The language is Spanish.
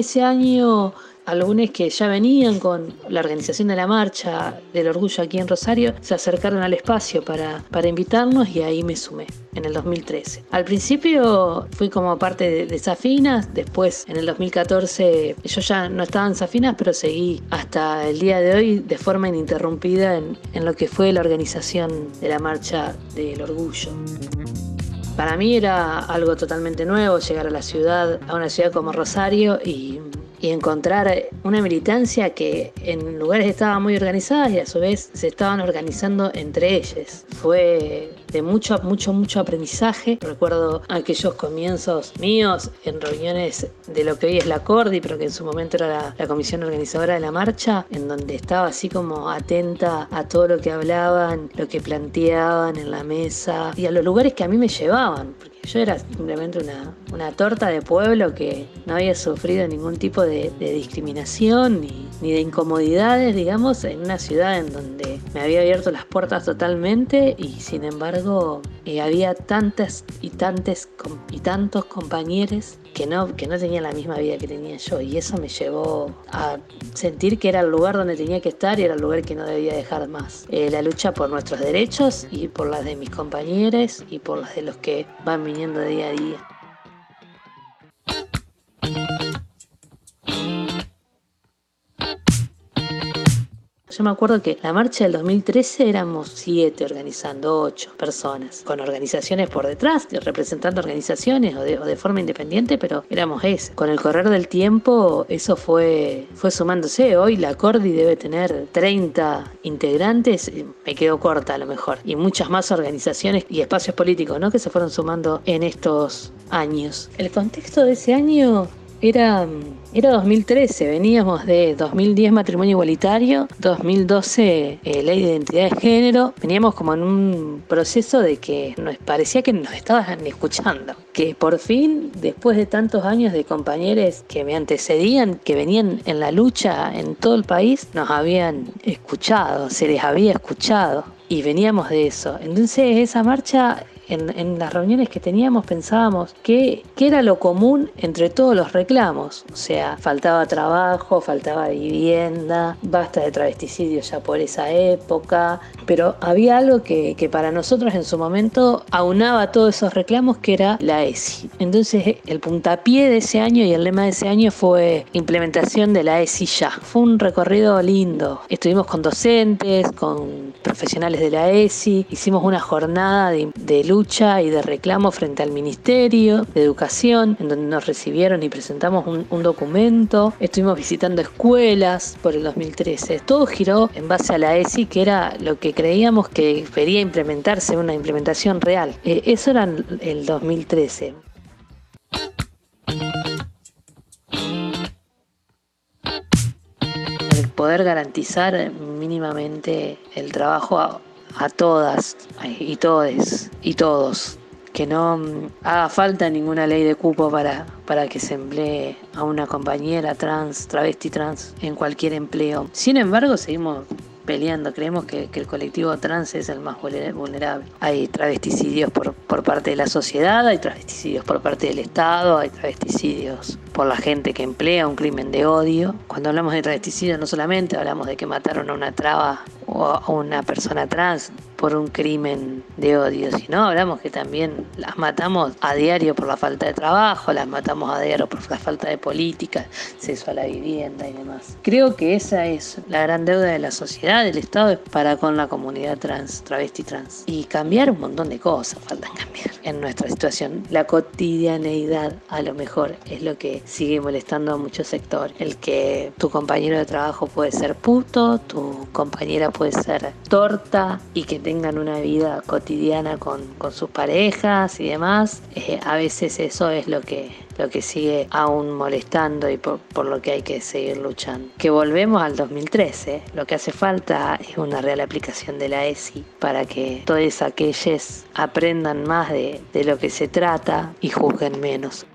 ese año algunos que ya venían con la organización de la marcha del orgullo aquí en Rosario se acercaron al espacio para, para invitarnos y ahí me sumé en el 2013. Al principio fui como parte de, Safinas, después en el 2014 yo ya no estaba en Safinas, pero seguí hasta el día de hoy de forma ininterrumpida en, en lo que fue la organización de la marcha del orgullo. Para mí era algo totalmente nuevo llegar a la ciudad, a una ciudad como Rosario y encontrar una militancia que en lugares estaba muy organizada y a su vez se estaban organizando entre ellas. Fue de mucho, mucho, mucho aprendizaje. Recuerdo aquellos comienzos míos en reuniones de lo que hoy es la Cordi, pero que en su momento era la, la comisión organizadora de la marcha, en donde estaba así como atenta a todo lo que hablaban, lo que planteaban en la mesa y a los lugares que a mí me llevaban yo era simplemente una, una, torta de pueblo que no había sufrido ningún tipo de, discriminación ni, ni, de incomodidades, digamos, en una ciudad en donde me había abierto las puertas totalmente y sin embargo eh, había tantas y tantas y tantos compañeros que no, que no tenía la misma vida que tenía yo y eso me llevó a sentir que era el lugar donde tenía que estar y era el lugar que no debía dejar más. Eh, la lucha por nuestros derechos y por las de mis compañeros y por las de los que van viniendo día a día. Yo me acuerdo que la marcha del 2013 éramos siete organizando, ocho personas, con organizaciones por detrás, representando organizaciones o de, forma independiente, pero éramos ese. Con el correr del tiempo eso fue, fue sumándose. Hoy la Cordi debe tener 30 integrantes, me quedo corta a lo mejor, y muchas más organizaciones y espacios políticos ¿no? que se fueron sumando en estos años. El contexto de ese año era, era 2013, veníamos de 2010 matrimonio igualitario, 2012 eh, ley de identidad de género, veníamos como en un proceso de que nos parecía que nos estaban escuchando, que por fin, después de tantos años de compañeros que me antecedían, que venían en la lucha en todo el país, nos habían escuchado, se les había escuchado y veníamos de eso. Entonces esa marcha en, las reuniones que teníamos pensábamos que, era lo común entre todos los reclamos. O sea, faltaba trabajo, faltaba vivienda, basta de travesticidio ya por esa época, pero había algo que, para nosotros en su momento aunaba todos esos reclamos que era la ESI. Entonces el puntapié de ese año y el lema de ese año fue implementación de la ESI ya. Fue un recorrido lindo. Estuvimos con docentes, con profesionales de la ESI, hicimos una jornada de, de y de reclamo frente al Ministerio de Educación, en donde nos recibieron y presentamos un, documento. Estuvimos visitando escuelas por el 2013. Todo giró en base a la ESI, que era lo que creíamos que debería implementarse, una implementación real. Eh, eso era el 2013. El poder garantizar mínimamente el trabajo a, todas y todes y todos que no mm, haga falta ninguna ley de cupo para, para que se emplee a una compañera trans, travesti trans en cualquier empleo. Sin embargo, seguimos peleando, creemos que, el colectivo trans es el más vulnerable. Hay travesticidios por, por parte de la sociedad, hay travesticidios por parte del Estado, hay travesticidios por la gente que emplea un crimen de odio. Cuando hablamos de travesticidio no solamente hablamos de que mataron a una traba o a una persona trans, por un crimen de odio, sino hablamos que también las matamos a diario por la falta de trabajo, las matamos a diario por la falta de política, acceso a la vivienda y demás. Creo que esa es la gran deuda de la sociedad, del Estado, para con la comunidad trans, travesti trans. Y cambiar un montón de cosas faltan cambiar en nuestra situación. La cotidianeidad a lo mejor es lo que sigue molestando a muchos sectores. El que tu compañero de trabajo puede ser puto, tu compañera puede ser torta y que te tengan una vida cotidiana con, sus parejas y demás, eh, a veces eso es lo que, lo que sigue aún molestando y por, por, lo que hay que seguir luchando. Que volvemos al 2013, lo que hace falta es una real aplicación de la ESI para que todos aquellos aprendan más de, de lo que se trata y juzguen menos.